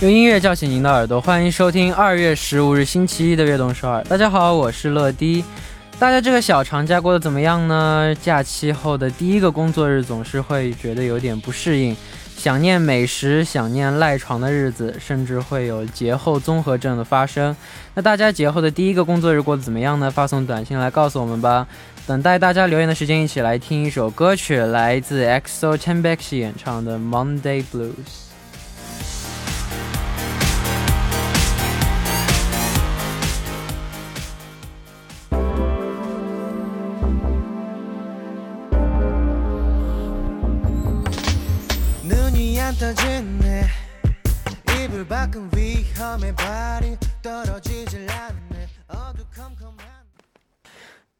用音乐叫醒您的耳朵，欢迎收听二月十五日星期一的悦动首尔。大家好，我是乐迪。大家这个小长假过得怎么样呢？假期后的第一个工作日总是会觉得有点不适应，想念美食，想念赖床的日子，甚至会有节后综合症的发生。那大家节后的第一个工作日过得怎么样呢？发送短信来告诉我们吧。等待大家留言的时间，一起来听一首歌曲，来自 EXO Chen Baekshi 演唱的《Monday Blues》。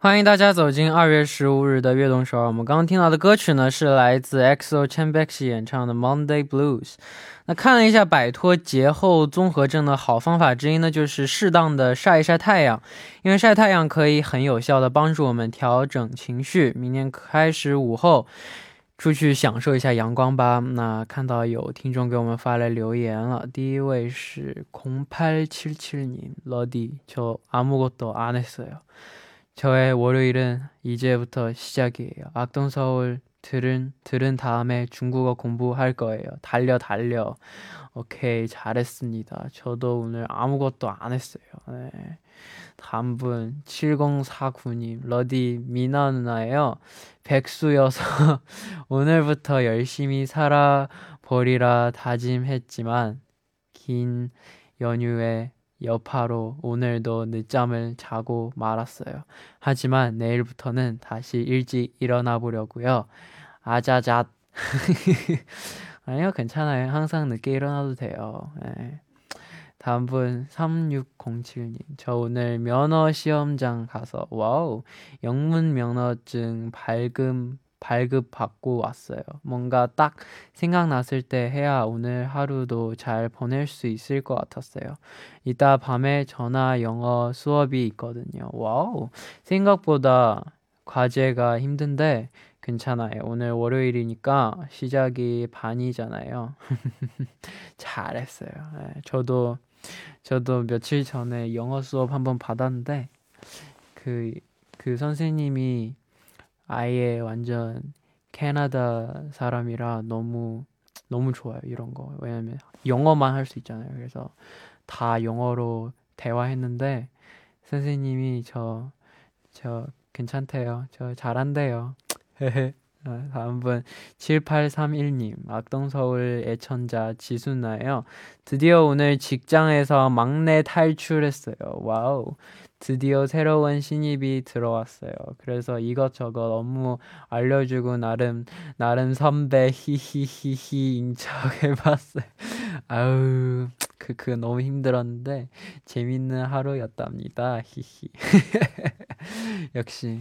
欢迎大家走进二月十五日的悦动首尔。我们刚刚听到的歌曲呢，是来自 EXO Chen Baekshi 演唱的《Monday Blues》。那看了一下摆脱节后综合症的好方法之一呢，就是适当的晒一晒太阳，因为晒太阳可以很有效的帮助我们调整情绪。明天开始午后出去享受一下阳光吧。那看到有听众给我们发来留言了，第一位是0877님 러디 저 아무것도 안 했어요. 저의 월요일은 이제부터 시작이에요. 악동 서울 들은 들은 다음에 중국어 공부할 거예요. 달려 달려. 오케이 잘했습니다. 저도 오늘 아무것도 안 했어요. 네. 다음 분 7049님 러디 미나 누나예요. 백수여서 오늘부터 열심히 살아버리라 다짐했지만 긴 연휴에 여파로 오늘도 늦잠을 자고 말았어요. 하지만 내일부터는 다시 일찍 일어나 보려고요. 아자잣. 아니요, 괜찮아요. 항상 늦게 일어나도 돼요. 네. 다음 분 3607님. 저 오늘 면허 시험장 가서 와우. 영문 면허증 발급 발급 받고 왔어요. 뭔가 딱 생각났을 때 해야 오늘 하루도 잘 보낼 수 있을 것 같았어요. 이따 밤에 전화 영어 수업이 있거든요. 와우. 생각보다 과제가 힘든데 괜찮아요. 오늘 월요일이니까 시작이 반이잖아요. 잘했어요. 네, 저도 저도 며칠 전에 영어 수업 한번 받았는데 그, 그 선생님이 아예 완전 캐나다 사람이라 너무 너무 좋아요 이런 거 왜냐면 영어만 할 수 있잖아요 그래서 다 영어로 대화했는데 선생님이 저 저 괜찮대요 저 잘한대요 아, 다음 분 7831님 악동서울 애천자 지수나예요 드디어 오늘 직장에서 막내 탈출했어요 와우 드디어 새로운 신입이 들어왔어요. 그래서 이것저것 업무 알려주고 나름 나름 선배 히히히히 인 척 해봤어요. 아우 그, 그 너무 힘들었는데 재밌는 하루였답니다. 히히. 역시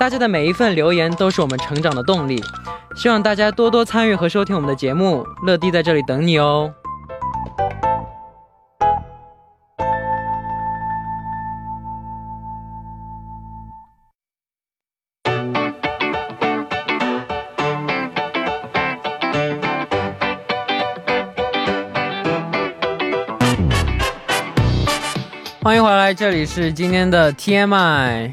大家的每一份留言都是我们成长的动力，希望大家多多参与和收听我们的节目。乐迪在这里等你哦。欢迎回来，这里是今天的 TMI。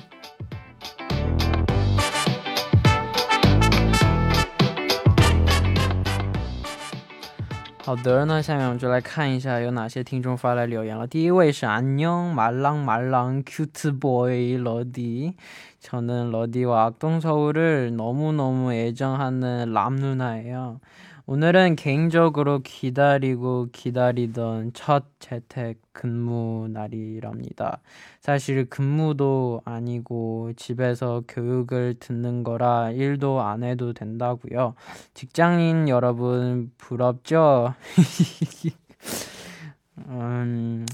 好的，那下面我们就来看一下有哪些听众发来留言了。第一位是안녕말랑말랑 큐트 보이 러디。 저는 러디와 악동서울을 너무너무 애정하는 람 누나예요. 오늘은 개인적으로 기다리고 기다리던 첫 재택 근무 날이랍니다. 사실 근무도 아니고 집에서 교육을 듣는 거라 일도 안 해도 된다고요. 직장인 여러분 부럽죠? 음,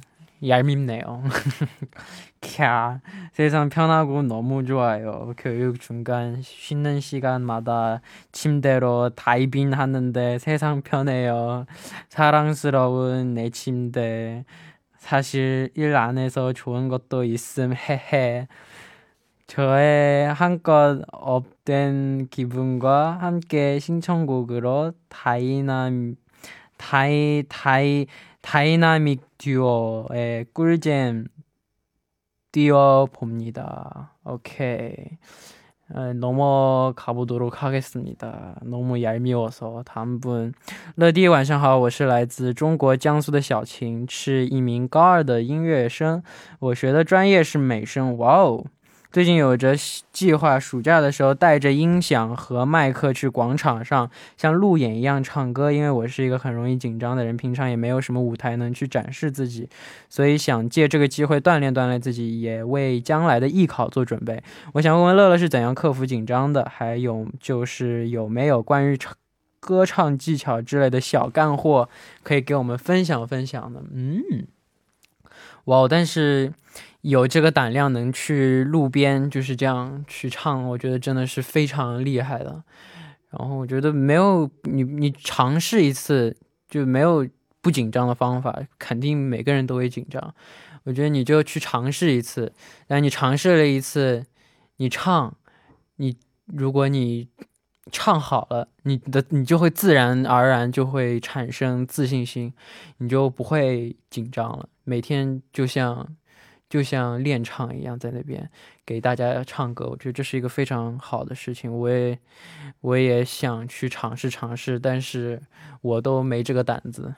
얄밉네요. 캬, 세상 편하고 너무 좋아요. 교육 중간 쉬는 시간마다 침대로 다이빙 하는데 세상 편해요. 사랑스러운 내 침대. 사실 일안 해서 좋은 것도 있음, 헤헤. 저의 한껏 업된 기분과 함께 신청곡으로 다이나, 다이, 다이, 다이나믹 듀오의 꿀잼 뛰어봅니다. 오케이. 넘어가 보도록 하겠습니다. 너무 얄미워서 다음 분. 乐迪晚上好，我是来自中国江苏的小晴，是一名高二的音乐生，我学的专业是美声。哇哦。 最近有着计划，暑假的时候带着音响和麦克去广场上像路演一样唱歌。因为我是一个很容易紧张的人，平常也没有什么舞台能去展示自己，所以想借这个机会锻炼锻炼自己，也为将来的艺考做准备。我想问问乐乐是怎样克服紧张的，还有就是有没有关于唱歌唱技巧之类的小干货可以给我们分享分享的？嗯，哇，但是。有这个胆量能去路边就是这样去唱，我觉得真的是非常厉害的。然后我觉得没有你，你尝试一次就没有不紧张的方法，肯定每个人都会紧张。我觉得你就去尝试一次，但你尝试了一次，你唱，你如果你唱好了，你的你就会自然而然就会产生自信心，你就不会紧张了。每天就像。就像练唱一样，在那边给大家唱歌，我觉得这是一个非常好的事情。我也，我也想去尝试尝试，但是我都没这个胆子，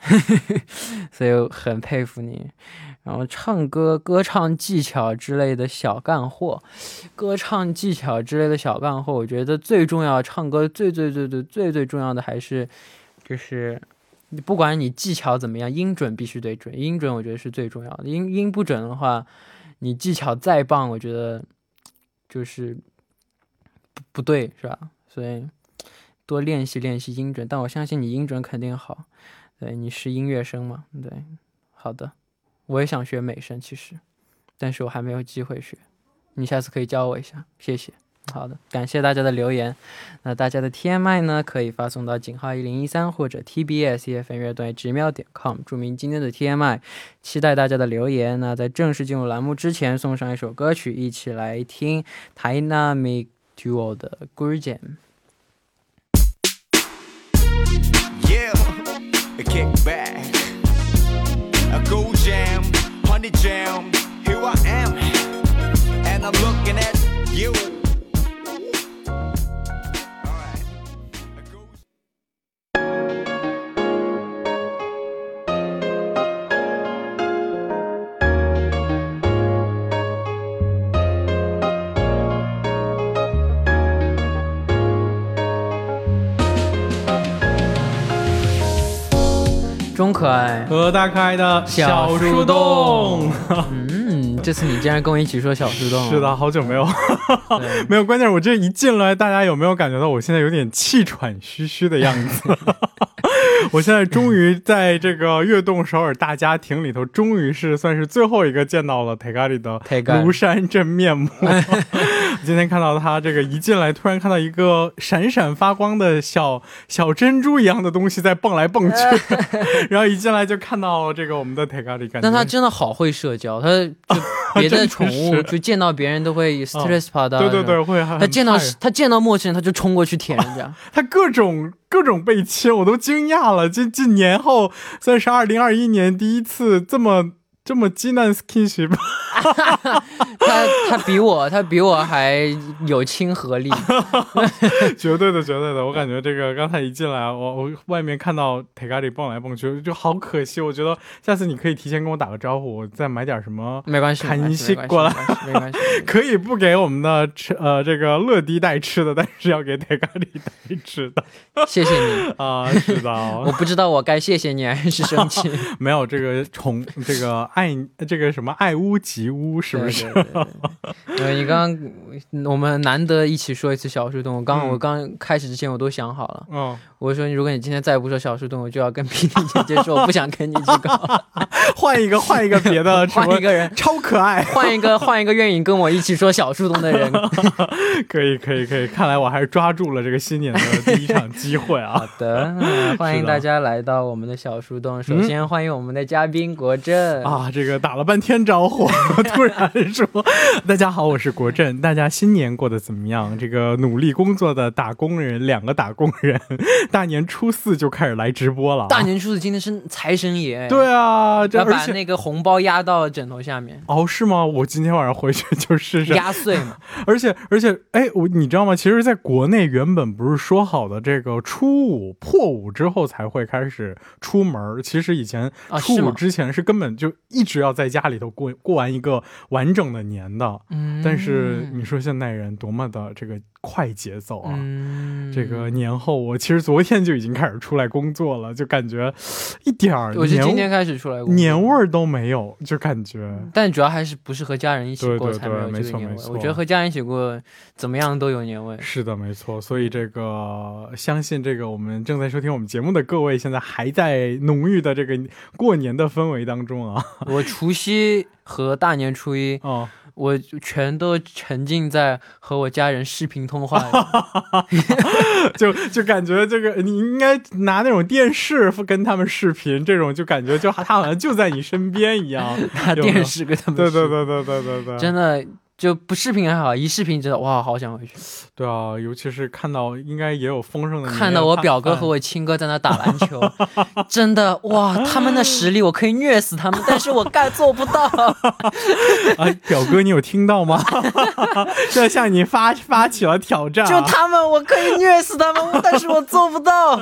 所以很佩服你。然后唱歌、歌唱技巧之类的小干货，歌唱技巧之类的小干货，我觉得最重要，唱歌最最最最最最重要的还是，就是。你不管你技巧怎么样，音准必须得准。音准我觉得是最重要的。音音不准的话，你技巧再棒，我觉得就是不不对，是吧？所以多练习练习音准。但我相信你音准肯定好。对，你是音乐生嘛？对，好的。我也想学美声，其实，但是我还没有机会学。你下次可以教我一下，谢谢。好的，感谢大家的留言。那大家的 TMI 呢，可以发送到井号一零一三或者 TBS EFM 乐队直瞄点 com，注明今天的 TMI，期待大家的留言。那在正式进入栏目之前，送上一首歌曲，一起来听 Dynamic Duo 的 Gurjam。Yeah, a kick back, a gold jam, honey jam, here I am, and I'm looking at you. 可爱和大可爱的小树洞，嗯，这次你竟然跟我一起说小树洞，是的，好久没有，没有。关键我这一进来，大家有没有感觉到我现在有点气喘吁吁的样子？我现在终于在这个悦动首尔大家庭里头，终于是算是最后一个见到了 t e g a r i 的庐山真面目。今天看到他这个一进来，突然看到一个闪闪发光的小小珍珠一样的东西在蹦来蹦去，然后一进来就看到这个我们的 Tegari，感觉但他真的好会社交，他就别的宠物 就见到别人都会 stress 跑到，对对对，会很他见到他见到陌生人他就冲过去舔人家，他各种各种被亲，我都惊讶了。这这年后算是二零二一年第一次这么这么激难 skinship，他他比我他比我还有亲和力，绝对的绝对的。我感觉这个刚才一进来，我我外面看到 Tegari 蹦来蹦去，就好可惜。我觉得下次你可以提前跟我打个招呼，我再买点什么。没关系，没看关系没关系你过来没关系，可以不给我们的吃呃这个乐迪带吃的，但是要给 Tegari 带吃的谢谢你。啊，是的。我不知道我该谢谢你还是生气，没有这个宠这个爱这个什么爱屋及乌，是不是？对？对对对 呃，你刚刚我们难得一起说一次小树洞，我刚、嗯我刚开始之前我都想好了，嗯，我说如果你今天再不说小树洞，我就要跟 皮皮姐姐说我不想跟你一起搞，换一个换一个别的，换一个人。超可爱，换一个 换一个愿意跟我一起说小树洞的人。可以可以可以，看来我还是抓住了这个新年的第一场机会啊好！的，嗯欢迎大家来到我们的小树洞。首先欢迎我们的嘉宾国振。啊，这个打了半天招呼，突然说：“大家好，我是国振，大家新年过得怎么样？这个努力工作的打工人，两个打工人，大年初四就开始来直播了啊。大年初四今天是财神爷，，对啊，这要把那个红包压到枕头下面，哦是吗？我今天晚上回去 就试试。压碎嘛。而且而且，哎，我你知道吗？其实，在国内原本不是说好的这个初五破五之后才会开始出门，其实以前初五之前是根本就一直要在家里头过过完一个完整的年的。嗯，但是你说现代人多么的这个快节奏啊！嗯，这个年后，我其实昨天就已经开始出来工作了，就感觉一点儿我是今年天开始出来工作年味儿都没有，就感觉但主要还是不是和家人一起过才没有对没这个年味。错没错我觉得和家人一起过怎么样都有年味。是的，没错。所以这个相信这个我们正在收听我们节目的各位，现在还在浓郁的这个过年的氛围当中啊。我除夕和大年初一，哦，我全都沉浸在和我家人视频通话里。就就感觉这个你应该拿那种电视跟他们视频，这种就感觉就他好像就在你身边一样。拿电视跟他们对对对对对对对，真的就不视频还好，一视频真的哇，好想回去。对啊，尤其是看到应该也有丰盛的看到我表哥和我。我亲哥在那打篮球，真的哇，他们的实力我可以虐死他们，但是我干做不到。哎，表哥，你有听到吗？这向你发发起了挑战、啊。就他们，我可以虐死他们，但是我做不到。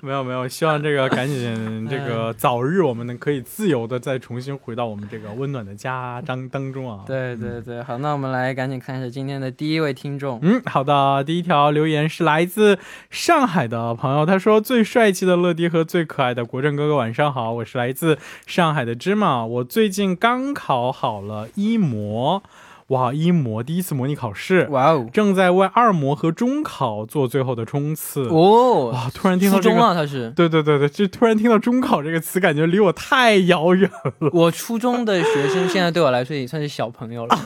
没有没有，希望这个赶紧这个早日我们能可以自由的再重新回到我们这个温暖的家当当中啊。对对对，好，那我们来赶紧看一下今天的第一位听众。嗯，好的，第一条留言是来自上海的朋友，他说最帅气的乐迪和最可爱的国政哥哥晚上好，我是来自上海的芝麻，我最近刚考好了一模，哇，一模第一次模拟考试，哇哦，正在为二模和中考做最后的冲刺。哦，哇，突然听到初中这个。啊，他是对对对对，就突然听到中考这个词，感觉离我太遥远了。我初中的学生，现在对我来说也算是小朋友了。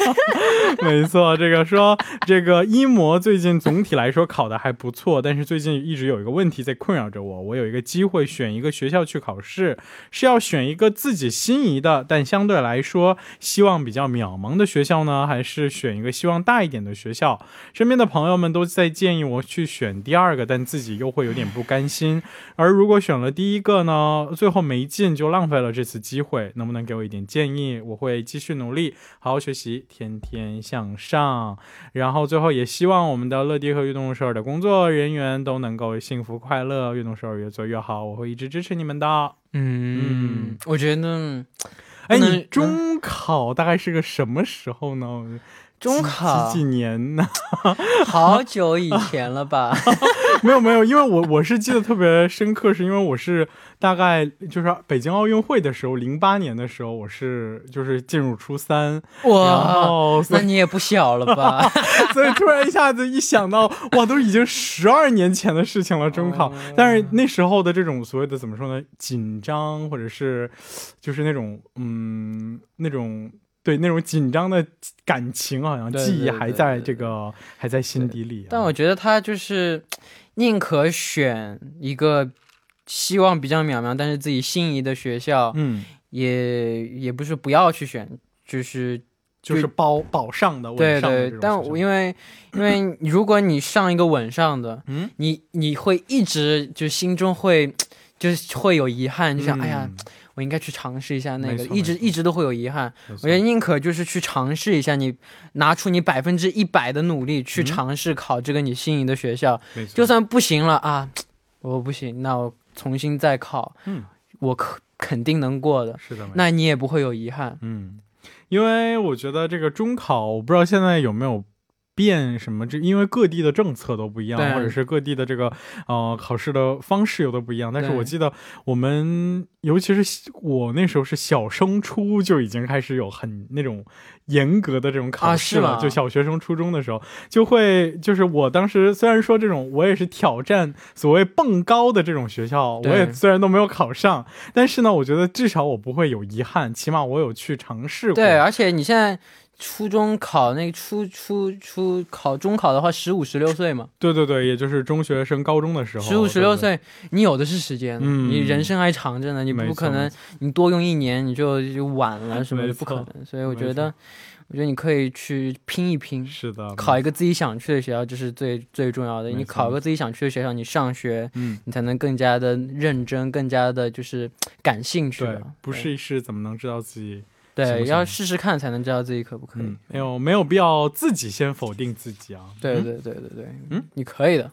没错，这个说这个一模最近总体来说考的还不错，但是最近一直有一个问题在困扰着我。我有一个机会选一个学校去考试，是要选一个自己心仪的，但相对来说希望比较渺茫的学校呢，还是选一个希望大一点的学校？身边的朋友们都在建议我去选第二个，但自己又会有点不甘心。而如果选了第一个呢，最后没进就浪费了这次机会。能不能给我一点建议？我会继续努力，好好学习，天天向上。然后最后也希望我们的乐迪和运动首尔的工作人员都能够幸福快乐，运动首尔越做越好。我会一直支持你们的。嗯，我觉得哎，你中考大概是个什么时候呢？中考几几年呢？好久以前了吧？没有没有，因为我我是记得特别深刻，是因为我是大概就是北京奥运会的时候，零八年的时候，我是就是进入初三，哇，那你也不小了吧？所以突然一下子一想到，哇，都已经十二年前的事情了，中考。但是那时候的这种所谓的怎么说呢，紧张或者是就是那种嗯那种。对那种紧张的感情，好像记忆还在对这个还在心底里啊。但我觉得他就是宁可选一个希望比较渺茫，但是自己心仪的学校，嗯，也也不是不要去选，就是就是保保上的，稳对上的对但我因为因为如果你上一个稳上的，嗯，你你会一直就心中会就是会有遗憾，就想、哎呀，我应该去尝试一下那个，一直一直都会有遗憾。嗯，我觉得宁可就是去尝试一下，你拿出你百分之一百的努力去嗯尝试考这个你心仪的学校，就算不行了啊，我不行，那我重新再考，嗯，我可肯定能过的，是的，那你也不会有遗憾。嗯，因为我觉得这个中考，我不知道现在有没有变什么，这因为各地的政策都不一样，或者是各地的这个呃考试的方式有的不一样。但是我记得我们，尤其是我那时候是小升初就已经开始有很那种严格的这种考啊试了，就小学生、初中的时候就会，就是我当时虽然说这种我也是挑战所谓蹦高的这种学校，我也虽然都没有考上，但是呢，我觉得至少我不会有遗憾，起码我有去尝试过。对，而且你现在初中考那初初初考中考的话，十五十六岁嘛，对对对，也就是中学升高中的时候，十五十六岁，你有的是时间，嗯你人生还长着呢，你不可能你多用一年你就就晚了什么的，不可能。所以我觉得，我觉得你可以去拼一拼。是的，考一个自己想去的学校，这是最最重要的。你考个自己想去的学校，你上学，嗯，你才能更加的认真，更加的就是感兴趣对。，不试一试怎么能知道自己？对，要试试看才能知道自己可不可以。嗯，没有没有必要自己先否定自己啊。嗯，对对对对对，嗯，你可以的。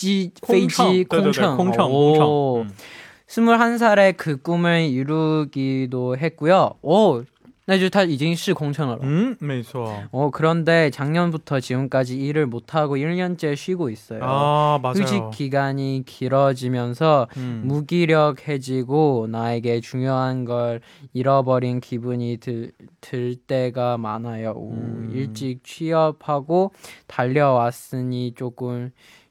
机飞机对对对，空空乘， 乘 오. 空乘， 21살에 그 꿈을 이루기도 했고요. 오, 那就是他已经是空乘了了。嗯，没错。 어, 그런데 작년부터 지금까지 일을 못하고 1년째 쉬고 있어요. 아 맞아요. 휴직 기간이 길어지면서 음. 무기력해지고 나에게 중요한 걸 잃어버린 기분이 들, 들 때가 많아요. 오, 음. 일찍 취업하고 달려왔으니 조금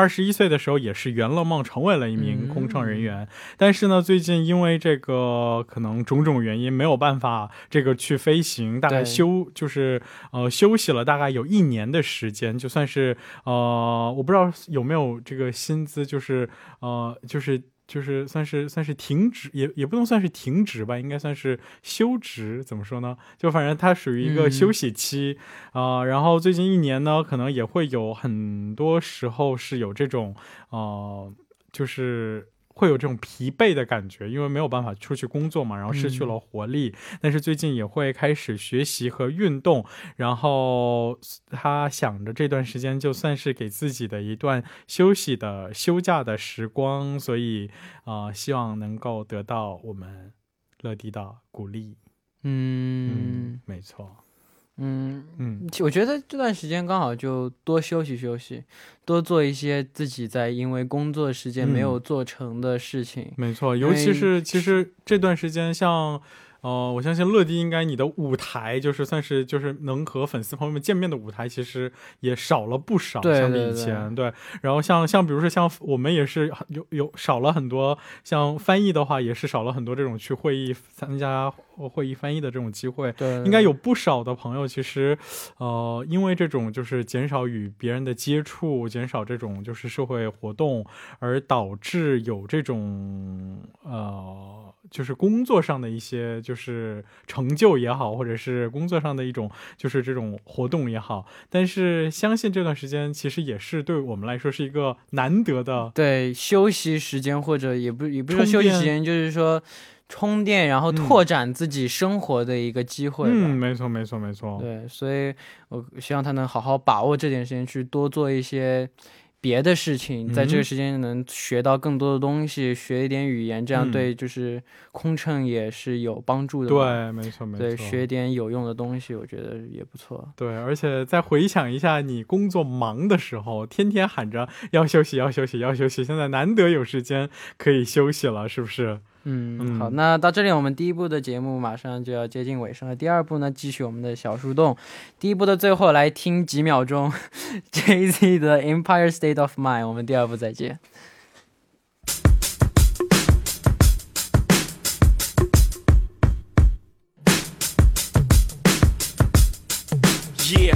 二十一岁的时候也是圆了梦，成为了一名空乘人员，但是呢，最近因为这个可能种种原因没有办法这个去飞行，大概休就是呃休息了大概有一年的时间，就算是呃我不知道有没有这个薪资，就是呃就是。就是算是算是停职，也也不能算是停职吧，应该算是休职。怎么说呢？就反正它属于一个嗯休息期啊、然后最近一年呢，可能也会有很多时候是有这种呃，就是会有这种疲惫的感觉，因为没有办法出去工作嘛，然后失去了活力。但是最近也会开始学习和运动，然后他想着这段时间就算是给自己的一段休息的休假的时光，所以啊、呃希望能够得到我们乐迪的鼓励。嗯嗯，没错，嗯，嗯我觉得这段时间刚好就多休息休息，多做一些自己在因为工作时间没嗯有做成的事情。没错，尤其是其实这段时间像。呃，我相信乐迪应该你的舞台就是算是就是能和粉丝朋友们见面的舞台，其实也少了不少，对相比以前。对，然后像像比如说像我们也是有有少了很多，像翻译的话也是少了很多这种去会议参加会议翻译的这种机会。对，应该有不少的朋友，其实，呃，因为这种就是减少与别人的接触，减少这种就是社会活动，而导致有这种呃，就是工作上的一些就是成就也好，或者是工作上的一种就是这种活动也好。但是相信这段时间其实也是对我们来说是一个难得的，对休息时间或者也不也不是说休息时间，就是说充电，然后嗯拓展自己生活的一个机会吧。嗯，没错没错没错，对，所以我希望他能好好把握这点时间，去多做一些别的事情，在这嗯个时间能学到更多的东西，学一点语言，这样嗯对就是空乘也是有帮助的。对，没错没错，对，学点有用的东西，我觉得也不错。对，而且再回想一下你工作忙的时候，天天喊着要休息要休息要休息，现在难得有时间可以休息了，是不是？嗯，嗯好，那到这里我们第一部的节目马上就要接近尾声了。第二部呢，继续我们的小树洞。第一部的最后来听几秒钟 Jay Z 的《Empire State of Mind》。我们第二部再见。Yeah,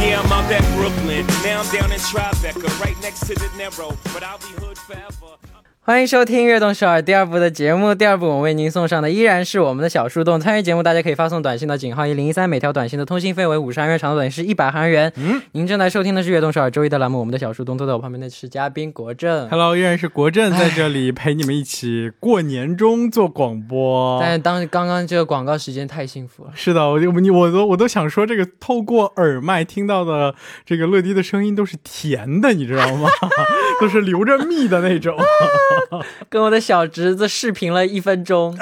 yeah, I'm out at Brooklyn. Now I'm down in Tribeca, right next to the Narrow. But I'll be hood forever. 欢迎收听《悦动首尔》第二部的节目。第二部我们为您送上的依然是我们的小树洞。参与节目，大家可以发送短信到井号一零一三，每条短信的通信费为五十韩元，长度短信是一百韩元。嗯，您正在收听的是《悦动首尔》周一的栏目，我们的小树洞。坐在我旁边的是嘉宾国正。Hello，依然是国政在这里陪你们一起过年中做广播。但是当刚刚这个广告时间太幸福了。是的，我你我都我都想说，这个透过耳麦听到的这个乐迪的声音都是甜的，你知道吗？都是流着蜜的那种。跟我的小侄子视频了一分钟，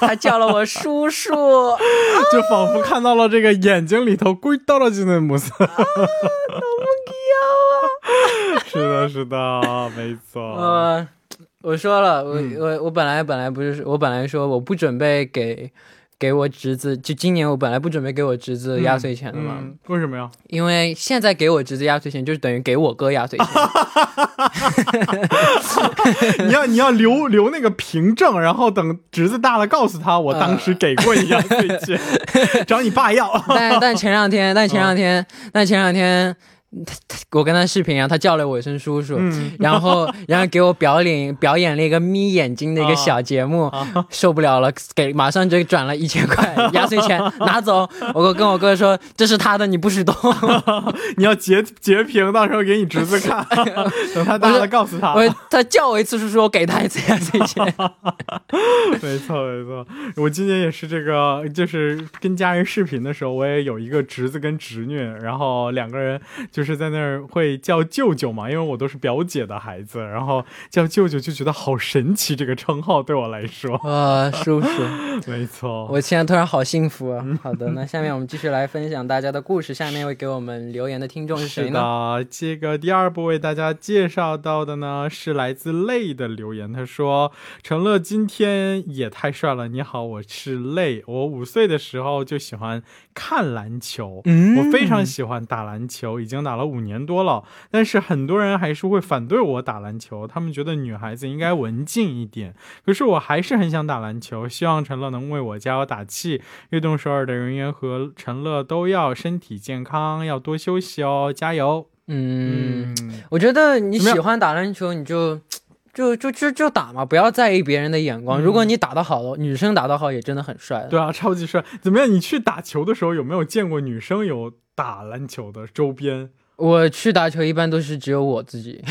他叫了我叔叔。就仿佛看到了这个眼睛里头归到了的模色。是的，是的，没错。呃，我说了，我、嗯我我本来本来不是我本来说我不准备给给我侄子，就今年我本来不准备给我侄子压岁钱的嘛，嗯，为什么呀？因为现在给我侄子压岁钱就是等于给我哥压岁钱。你要你要留留那个凭证，然后等侄子大了告诉他，我当时给过你压岁钱，找你爸要。但但前两天，但前两天，但前两天。他他我跟他视频啊，他叫了我一声叔叔，嗯然后 然后给我表演表演了一个眯眼睛的一个小节目，受不了了，给马上就转了一千块 压岁钱拿走。我跟我哥说这是他的，你不许动。你要截截屏，到时候给你侄子看，等他大了告诉他。我他叫我一次叔叔，我给他一次压岁钱。没错没错，我今年也是这个，就是跟家人视频的时候，我也有一个侄子跟侄女，然后两个人就是在那儿会叫舅舅嘛，因为我都是表姐的孩子，然后叫舅舅就觉得好神奇，这个称号对我来说，啊，叔叔，没错。我现在突然好幸福啊！好的，那下面我们继续来分享大家的故事。下面会给我们留言的听众是谁是呢？的，这个第二部为大家介绍到的呢是来自泪的留言，他说：“陈乐今天也太帅了，你好，我是泪，我五岁的时候就喜欢看篮球，嗯我非常喜欢打篮球，已经打了五年多了，但是很多人还是会反对我打篮球，他们觉得女孩子应该文静一点，可是我还是很想打篮球，希望陈乐能为我加油打气。运动首尔的人员和陈乐都要身体健康，要多休息哦，加油！嗯，嗯，我觉得你喜欢打篮球，你就就就就就打嘛，不要在意别人的眼光。嗯如果你打得好的，女生打得好也真的很帅的。对啊，超级帅。怎么样？你去打球的时候有没有见过女生有打篮球的周边？我去打球一般都是只有我自己，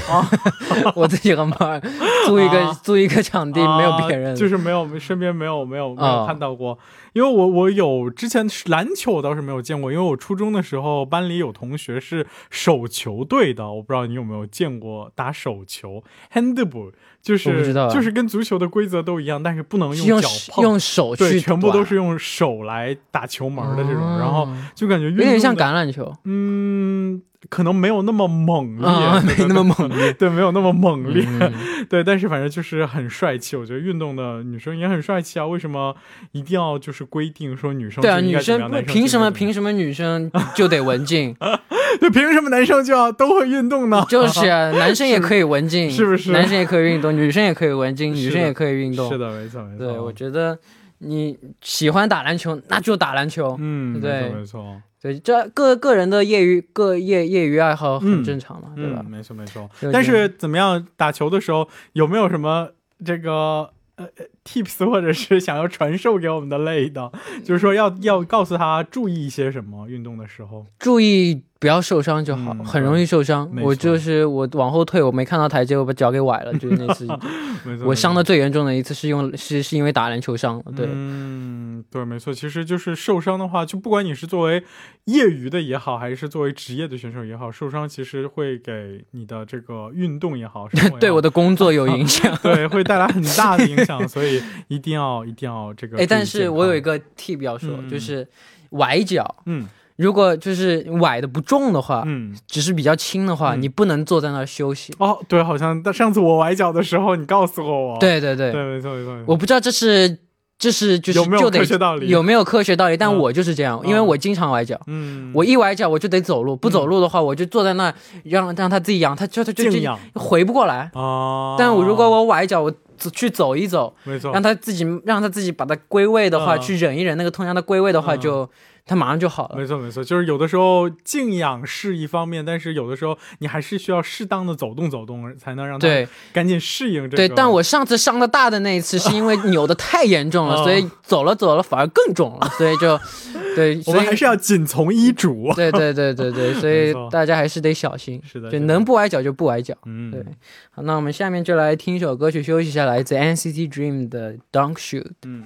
我自己和马尔租一个、啊。租一个场地，没有别人。啊就是没有身边没有没有没有啊看到过，因为我我有之前篮球我倒是没有见过，因为我初中的时候班里有同学是手球队的，我不知道你有没有见过打手球。Handball，就是就是跟足球的规则都一样，但是不能用脚碰，用手对，全部都是用手来打球门的这种，哦然后就感觉有点像橄榄球。嗯，可能没有那么猛烈，啊，没那么猛烈。对，没有那么猛烈，嗯 对，但是反正就是很帅气。我觉得运动的女生也很帅气啊，为什么一定要就是规定说女生对啊，女生凭什么凭什么女生就得文静？对凭什么男生就要都会运动呢？就是啊，男生也可以文静，是不是男生也可以运动，女生也可以文静，女生也可以运动。是的，没错没错。对，我觉得你喜欢打篮球，那就打篮球。嗯，对没错，对，这个个人的业余各业业余爱好很嗯正常嘛，对吧嗯，？没错没错。但是怎么样打球的时候有没有什么这个呃呃 tips 或者是想要传授给我们的类的，就是说要要告诉他注意一些什么运动的时候。注意不要受伤就好，嗯很容易受伤。我就是我往后退，我没看到台阶，我把脚给崴了，就是那次 没错我伤的最严重的一次是用是是因为打篮球伤了。对，嗯，对，没错，其实就是受伤的话，就不管你是作为业余的也好，还是作为职业的选手也好，受伤其实会给你的这个运动也好 对我的工作有影响。对会带来很大的影响，所以 一定要一定要这个。哎，但是我有一个，tip 要说，嗯。就是崴脚，嗯。如果就是崴的不重的话，嗯，只是比较轻的话，嗯。你不能坐在那儿休息。哦，对，好像但上次我崴脚的时候，你告诉过我，对对对，对，没错没错，没错我不知道这是这是就是有没有科学道理？有没有科学道理，但嗯。我就是这样，因为嗯。我经常崴脚。嗯，我一崴脚我就得走路，不走路的话我就坐在那儿让让他自己养，他就他就就回不过来。哦，但我如果我崴脚，我走去走一走，没错，让他自己让他自己把它归位的话，嗯。去忍一忍那个痛，让它归位的话，嗯。就他马上就好了。没错没错，就是有的时候静养是一方面，但是有的时候你还是需要适当的走动走动，才能让它对赶紧适应这个。对，但我上次伤的大的那一次，是因为 扭的太严重了，嗯所以走了走了反而更肿了，所以就 对，我们还是要谨从医嘱。对对对对 对，所以大家还是得小心，是的，就能不崴脚就不崴脚。嗯，对，好，那我们下面就来听一首歌曲休息一下，来自 NCT Dream 的《Dunk Shoot》。嗯，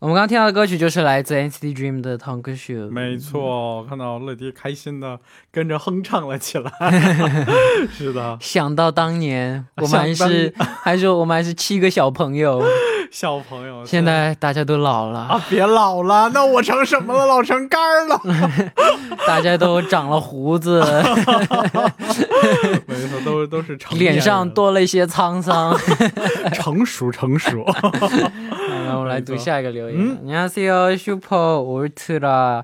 我们刚刚听到的歌曲就是来自 NCT Dream 的《Tank Shoot》。没错，看到乐迪开心的跟着哼唱了起来。是的，想到当年，我们还是 还是我们还是七个小朋友，小朋友，现在大家都老了，啊，别老了，那我成什么了？老成干儿了。大家都长了胡子，没错，都都是成脸上多了一些沧桑。成熟成熟。 好那我们来读下一个留言。嗯 안녕하세요, 슈퍼 울트라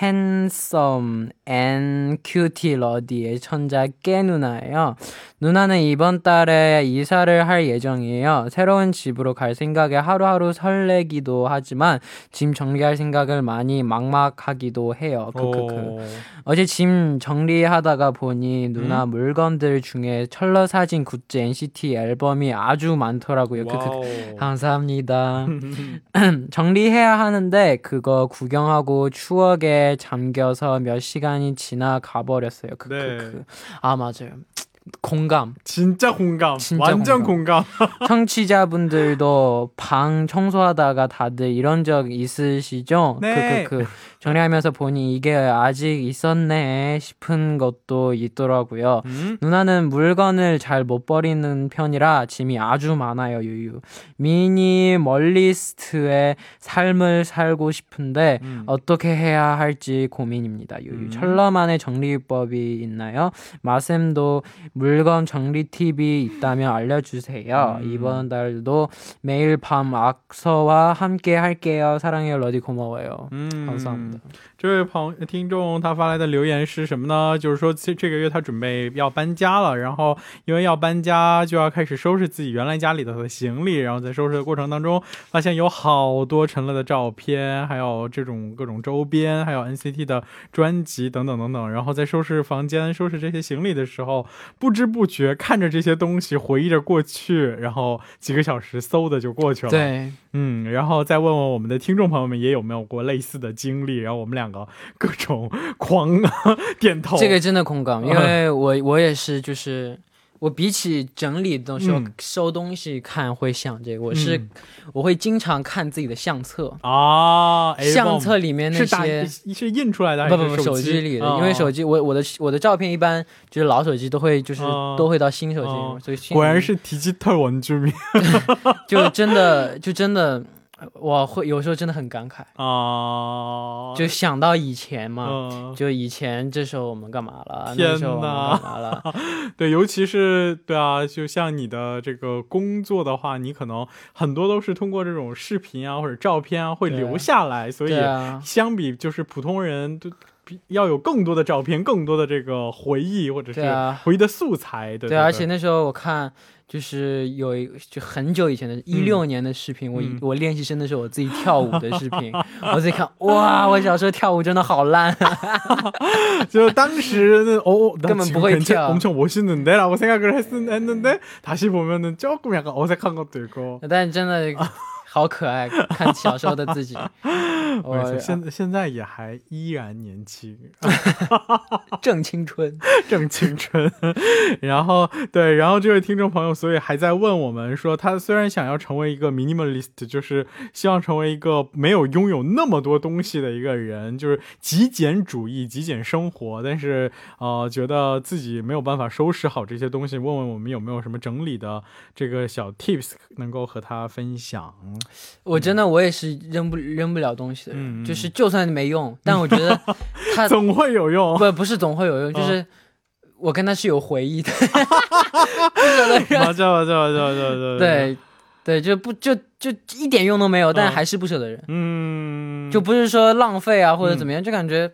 핸섬 앤 큐티 러디의 천자 깨 누나예요. 누나는 이번 달에 이사를 할 예정이에요. 새로운 집으로 갈 생각에 하루하루 설레기도 하지만 짐 정리할 생각을 많이 막막하기도 해요. 크크크. 오. 어제 짐 정리하다가 보니 누나 물건들 중에 철러 사진 굿즈 NCT 앨범이 아주 많더라고요. 크크크. 감사합니다. 정리해야 하는데 그거 구경하고 추억에 잠겨서 몇 시간 이 지나가 버렸어요. 크크크. 네. 아 맞아요. 공감. 진짜 공감. 진짜 완전 공감. 청취자분들도 방 청소하다가 다들 이런 적 있으시죠? 네. 크크크. 정리하면서 보니 이게 아직 있었네 싶은 것도 있더라고요. 음? 누나는 물건을 잘 못 버리는 편이라 짐이 아주 많아요, 유유. 미니멀리스트의 삶을 살고 싶은데 음. 어떻게 해야 할지 고민입니다, 유유. 음. 철러만의 정리법이 있나요? 마쌤도 물건 정리 팁이 있다면 알려주세요. 음. 이번 달도 매일 밤 악서와 함께 할게요. 사랑해요, 러디 고마워요. 嗯， 감사합니다. 这位朋听众他发来的留言是什么呢？就是说这这个月他准备要搬家了，然后因为要搬家，就要开始收拾自己原来家里头的行李，然后在收拾的过程当中，发现有好多陈乐的照片，还有这种各种周边，还有 NCT 的专辑等等等等。然后在收拾房间、收拾这些行李的时候，不知不觉看着这些东西，回忆着过去，然后几个小时嗖的就过去了。对，嗯，然后再问问我们的听众朋友们也有没有过类似的经历，然后我们两个各种狂点头。这个真的空港，因为我我也是，就是我比起整理的时候、嗯。收东西看会想这个，我是、嗯。我会经常看自己的相册，啊，哎相册里面那些。是印出来的还是不不不，手机？机里的，啊。因为手机我我的我的照片一般就是老手机都会就是、啊。都会到新手机所以果然是提及特文居民 就真的就真的我会有时候真的很感慨，啊，就想到以前嘛，嗯，就以前这时候我们干嘛了，天那时候我们哪。干嘛了，对，尤其是对啊，就像你的这个工作的话，你可能很多都是通过这种视频啊或者照片啊会留下来，所以相比就是普通人，都比要有更多的照片，更多的这个回忆或者是回忆的素材，对对，而且那时候我看。就是有一就很久以前的，一六年的视频，我嗯我练习生的时候，我自己跳舞的视频，我自己看，哇，我小时候跳舞真的好烂，就当时는 어, 나根本 지금 不会 괜찮- 跳。 엄청 멋있는데 라고 생각을 했, 했는데 다시 보면은 조금 약간 어색한 것도 있고 但真的好可爱，看小时候的自己，我 没错现现在也还依然年轻，正青春。正青春。然后对，然后这位听众朋友，所以还在问我们说，他虽然想要成为一个 minimalist，就是希望成为一个没有拥有那么多东西的一个人，就是极简主义、极简生活，但是呃，觉得自己没有办法收拾好这些东西，问问我们有没有什么整理的这个小 tips 能够和他分享。我真的我也是扔不扔不了东西嗯，就是就算没用，但我觉得他 总会有用，不，不是总会有用，就是我跟他是有回忆的，哈哈哈，不舍得扔，对对，就不就就一点用都没有，但还是不舍得扔，嗯，就不是说浪费啊或者怎么样，就感觉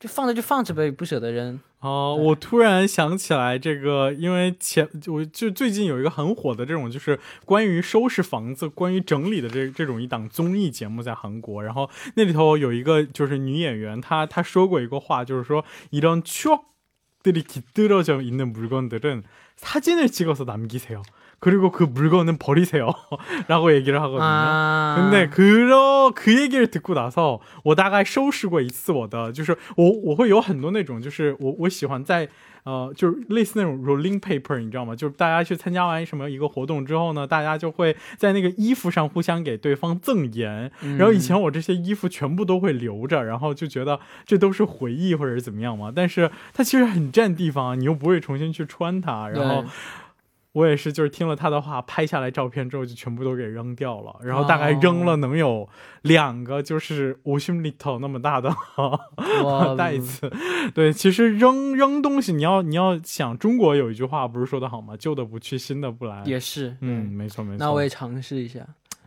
就放着就放着呗，不舍得扔。哦，对我突然想起来这个，因为前我就最近有一个很火的这种，就是关于收拾房子、关于整理的这这种一档综艺节目在韩国，然后那里头有一个就是女演员，她她说过一个话，就是说이런추억들이깃들어져있는물건들은사진을찍어서남기세요 그리고 그 물건은 버리세요. 라고 얘기를 하거든요. 啊， 근데 그러 그 얘기를 듣고 나서 我大概收拾过一次我的，就是我我会有很多那种，就是我我喜欢在呃，就是类似那种 rolling paper，你知道吗？就是大家去参加完什么一个活动之后呢，大家就会在那个衣服上互相给对方赠言。嗯然后以前我这些衣服全部都会留着，然后就觉得这都是回忆或者是怎么样嘛。但是它其实很占地方啊，你又不会重新去穿它，然后对。 我也是，就是听了他的话，拍下来照片之后就全部都给扔掉了，然后大概扔了能有两个，就是五十 little 那么大的 袋子。对，其实扔扔东西，你要你要想，中国有一句话不是说的好吗？旧的不去，新的不来。也是，嗯，嗯，没错没错。那我也尝试一下，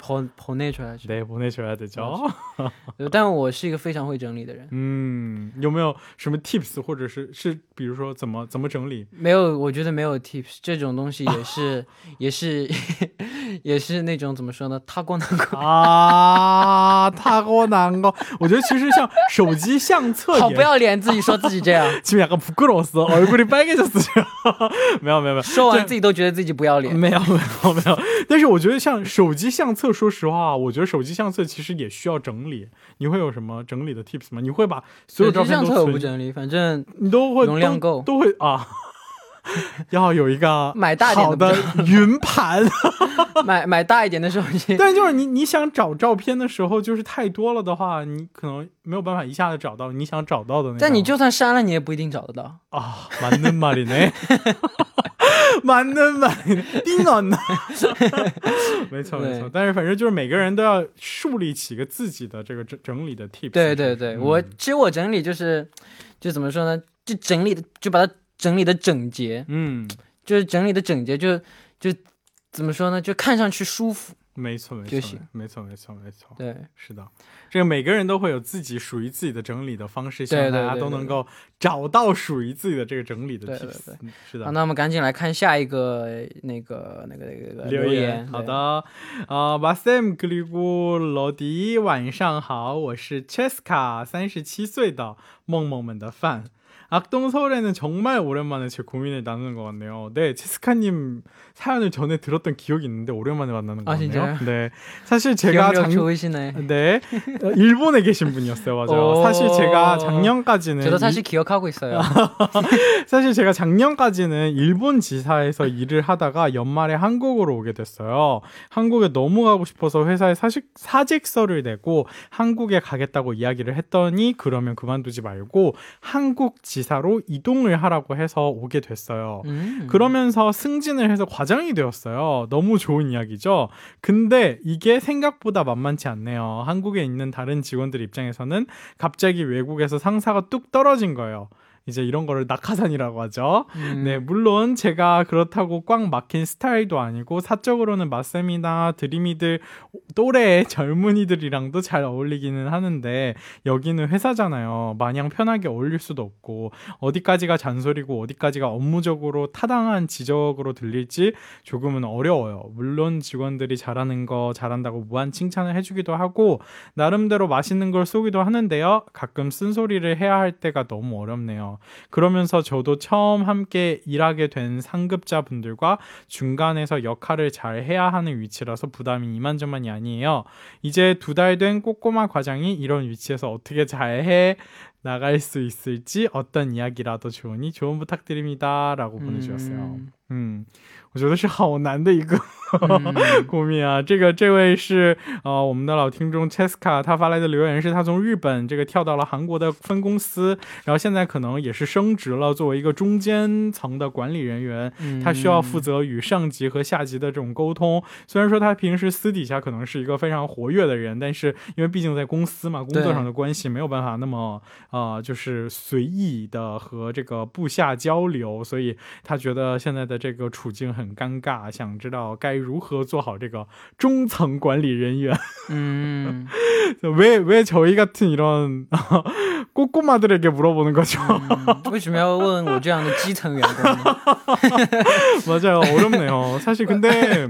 剖剖内出来对剖内出来得教但我是一个非常会整理的人。嗯有没有什么 tips 或者是是比如说怎么怎么整理？没有我觉得没有 tips 这种东西也是也是也是那种怎么说呢，他过难过啊，他过难过。我觉得其实像手机相册，好不要脸，自己说自己这样，就两个不够老实，얼굴이빨개졌 어。 没有没有没有，说完自己都觉得自己不要脸。没有没有没有，但是我觉得像手机相册，说实话，我觉得手机相册其实也需要整理。你会有什么整理的 tips 吗？你会把所有照片都相册我不整理，反正你都会容量够，都会啊。要有一个买大好的云盘，买买大一点的手机。但就是你你想找照片的时候，就是太多了的话，你可能没有办法一下子找到你想找到的那。但你就算删了，你也不一定找得到啊。蛮嫩嘛里内，蛮嫩嘛里，没错没错，但是反正就是每个人都要树立起个自己的这个整整理的 tip。对对对，我其实我整理就是，就怎么说呢？就整理的，就把它整理的整洁，嗯，就是整理的整洁，就就怎么说呢？就看上去舒服。没错没错就行。没错没错没错，对，是的，这个每个人都会有自己属于自己的整理的方式，希望大家都能够找到属于自己的这个整理的对对 tips 对。嗯是的好，。那我们赶紧来看下一个那个那个那个留言，好，的，呃，马 Sam 그리고罗迪，晚上好，我是 Cheska，三十七岁的梦梦们的饭。악동서울에는정말오랜만에제고민을나누는것같네요네체스카님사연을전에들었던기억이있는데오랜만에만나는것같네요 아, 진짜요? 네사실제가 기억력 작 좋으시네. 네 어, 일본에 계신 분이었어요 맞아요 오. 사실 제가 작년까지는 저도 이- 사실 기억 하고 있어요. 사실 제가 작년까지는 일본 지사에서 일을 하다가 연말에 한국으로 오게 됐어요. 한국에 너무 가고 싶어서 회사에 사식, 사직서를 내고 한국에 가겠다고 이야기를 했더니 그러면 그만두지 말고 한국 지사로 이동을 하라고 해서 오게 됐어요. 음. 그러면서 승진을 해서 과장이 되었어요. 너무 좋은 이야기죠. 근데 이게 생각보다 만만치 않네요. 한국에 있는 다른 직원들 입장에서는 갑자기 외국에서 상사가 뚝 떨어진 거예요. 이제 이런 거를 낙하산이라고 하죠. 음. 네, 물론 제가 그렇다고 꽉 막힌 스타일도 아니고 사적으로는 마쌤이나 드림이들 또래의 젊은이들이랑도 잘 어울리기는 하는데 여기는 회사잖아요. 마냥 편하게 어울릴 수도 없고 어디까지가 잔소리고 어디까지가 업무적으로 타당한 지적으로 들릴지 조금은 어려워요. 물론 직원들이 잘하는 거 잘한다고 무한 칭찬을 해주기도 하고 나름대로 맛있는 걸 쏘기도 하는데요. 가끔 쓴소리를 해야 할 때가 너무 어렵네요. 그러면서 저도 처음 함께 일하게 된 상급자분들과 중간에서 역할을 잘 해야 하는 위치라서 부담이 이만저만이 아니에요. 이제 두 달 된 꼬꼬마 과장이 이런 위치에서 어떻게 잘해 나갈 수 있을지 어떤 이야기라도 좋으니 조언 부탁드립니다.라고 보내주셨어요. 嗯嗯，我觉得是好难的一个嗯。顾米啊，这个这位是呃我们的老听众 Cheska，他发来的留言是他从日本这个跳到了韩国的分公司，然后现在可能也是升职了，作为一个中间层的管理人员，嗯他需要负。责与上级和下级的这种沟通。虽然说他平时私底下可能是一个非常活跃的人，但是因为毕竟在公司嘛，工作上的关系没有办法那么呃就是随意的和这个部下交流，所以他觉得现在的这个处境很尴尬，想知道该如何做好这个中层管理人员。 음. 왜 왜 저희 같은 이런 꼬꼬마들에게 물어보는 거죠? 嗯为什么要问我这样的基层员工呢？ 맞아요. 어렵네요. 사실 근데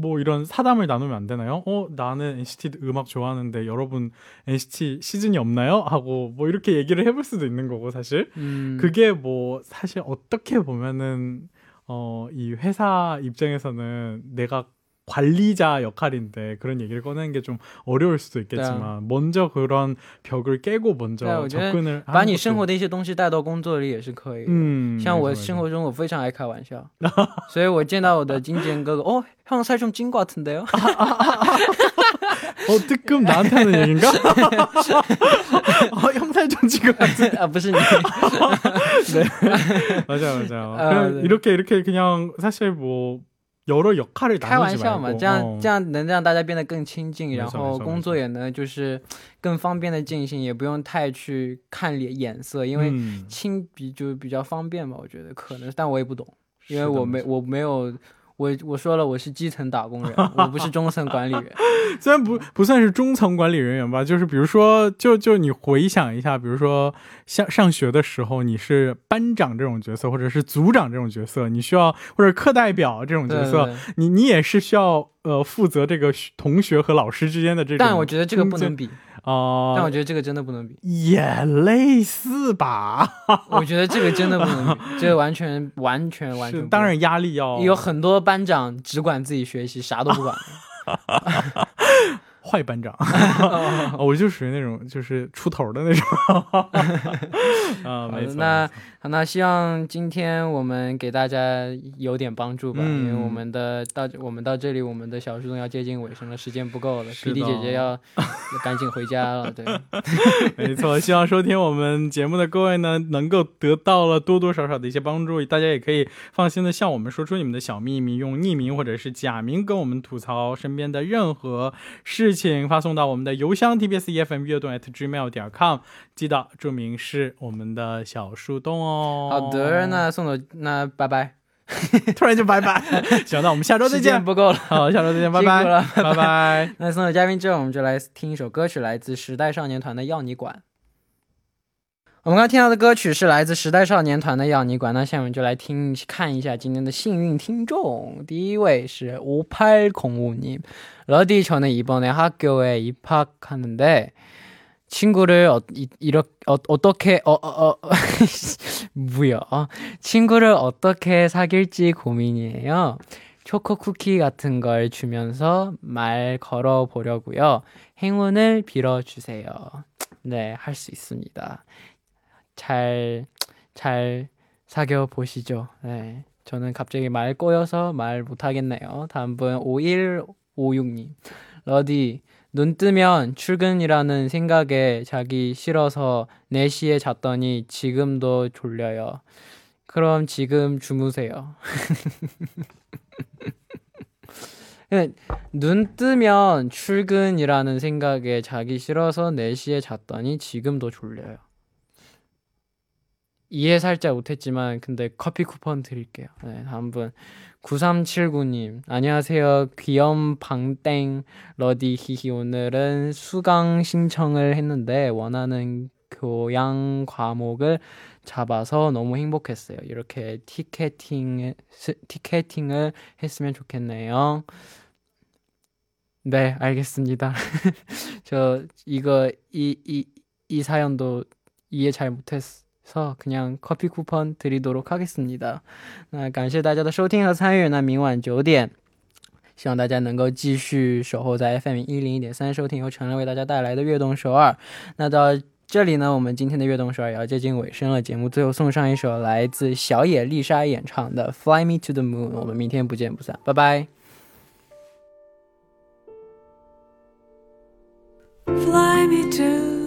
뭐 이런 사담을 나누면 안 되나요? 어 나는 NCT 음악 좋아하는데 여러분 NCT 시즌이 없나요? 하고 뭐 이렇게 얘기를 해볼 수도 있는 거고 사실 嗯， 그게 뭐 사실 어떻게 보면은 어 이 회사 입장에서는 내가 관리자 역할인데 그런 얘기를 꺼내는 게 좀 어려울 수도 있겠지만 먼저 그런 벽을 깨고 먼저 对，我觉得 접근을 把 하는 你 것도- 生活的一些东西带到工作里也是可以的。 음 像我 맞아, 맞아. 生活中，我非常爱开玩笑，所以我见到我的经纪人哥哥，哦，형살좀찐것 같은데요？ 어 뜨끔 나한테 하는 얘긴가? 어, 형살 좀 지금 같은 啊，不是你， 맞아 맞아. 아, 그냥 네. 이렇게 이렇게 그냥 사실 뭐 开玩笑嘛，这样这样能让大家变得更亲近，然后工作也能就是更方便的进行，也不用太去看脸眼色，因为亲比就比较方便嘛。我觉得可能，但我也不懂，因为我没，我没有。我我说了，我是基层打工人，我不是中层管理员。虽然不不算是中层管理人员吧，就是比如说，就就你回想一下，比如说像上学的时候，你是班长这种角色，或者是组长这种角色，你需要或者课代表这种角色，对对对你你也是需要呃负责这个学同学和老师之间的这种。但我觉得这个不能比，啊、但我觉得这个真的不能比，也类似吧，我觉得这个真的不能比，这个完全完全完全当然压力要有很多班长只管自己学习，啥都不管。坏班长，我就属于那种就是出头的那种。啊，呃没错。的那没错好，那希望今天我们给大家有点帮助吧，嗯因为我们的到我们到这里，我们的小树洞要接近尾声了，时间不够了是，B D 姐姐要 赶紧回家了。对，没错，希望收听我们节目的各位呢，能够得到了多多少少的一些帮助。大家也可以放心的向我们说出你们的小秘密，用匿名或者是假名跟我们吐槽身边的任何事情，发送到我们的邮箱 tbs efm 悦动 at gmail 点 com，记得注明是我们的小树洞哦。好的，那送走，那拜拜。 突然就拜拜。行，那我们下周再见。时间不够了。好，下周再见，拜辛苦了拜，拜拜。那送走嘉宾之后，我们就来听一首歌曲，来自时代少年团的《要你管》。我们刚刚听到的歌曲是来自时代少年团的《要你管》，那下面就来听看一下今天的幸运听众。第一位是5805님. 러디 저는 이번에 학교에 입학하는데 친구를 어, 이, 이렇게 어, 어떻게 어, 어, 어 뭐야 친구를 어떻게 사귈지 고민이에요. 초코 쿠키 같은 걸 주면서 말 걸어 보려고요. 행운을 빌어 주세요. 네, 할 수 있습니다. 잘, 잘 사겨 보시죠. 네. 저는 갑자기 말 꼬여서 말 못 하겠네요. 다음 분 5156님. 러디, 눈 뜨면 출근이라는 생각에 자기 싫어서 4시에 잤더니 지금도 졸려요. 그럼 지금 주무세요. 눈 뜨면 출근이라는 생각에 자기 싫어서 4시에 잤더니 지금도 졸려요. 이해 살짝 못했지만 근데 커피 쿠폰 드릴게요. 네, 다음 분 9379님 안녕하세요. 귀염 방땡 러디 히히 오늘은 수강 신청을 했는데 원하는 교양 과목을 잡아서 너무 행복했어요. 이렇게 티켓팅 스- 티켓팅을 했으면 좋겠네요. 네, 알겠습니다. 저 이거 이이이 사연도 이해 잘 못했 어. 그냥 커피 쿠폰 드리도록 하겠습니다. 那感谢大家的收听和参与。那明晚九点，希望大家能够继续守候在 FM 一零一点三收听由陈乐为大家带来的《悦动首尔》。那到这里呢，我们今天的《悦动首尔》也要接近尾声了。节目最后送上一首来自小野丽莎演唱的《Fly Me to the Moon》。我们明天不见不散，拜拜。 Fly me to